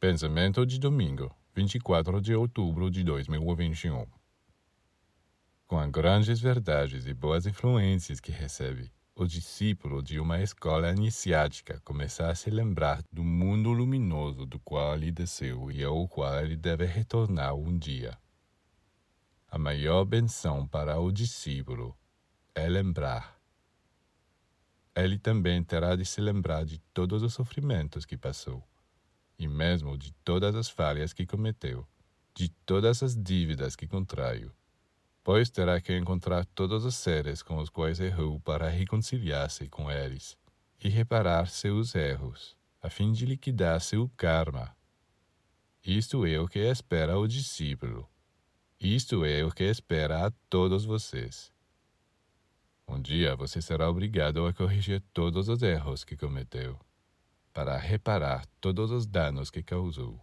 Pensamento de domingo, 24 de outubro de 2021. Com as grandes verdades e boas influências que recebe, o discípulo de uma escola iniciática começa a se lembrar do mundo luminoso do qual ele desceu e ao qual ele deve retornar um dia. A maior benção para o discípulo é lembrar. Ele também terá de se lembrar de todos os sofrimentos que passou e mesmo de todas as falhas que cometeu, de todas as dívidas que contraiu, pois terá que encontrar todos os seres com os quais errou para reconciliar-se com eles e reparar seus erros, a fim de liquidar seu karma. Isto é o que espera o discípulo. Isto é o que espera a todos vocês. Um dia você será obrigado a corrigir todos os erros que cometeu para reparar todos os danos que causou.